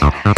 Hello.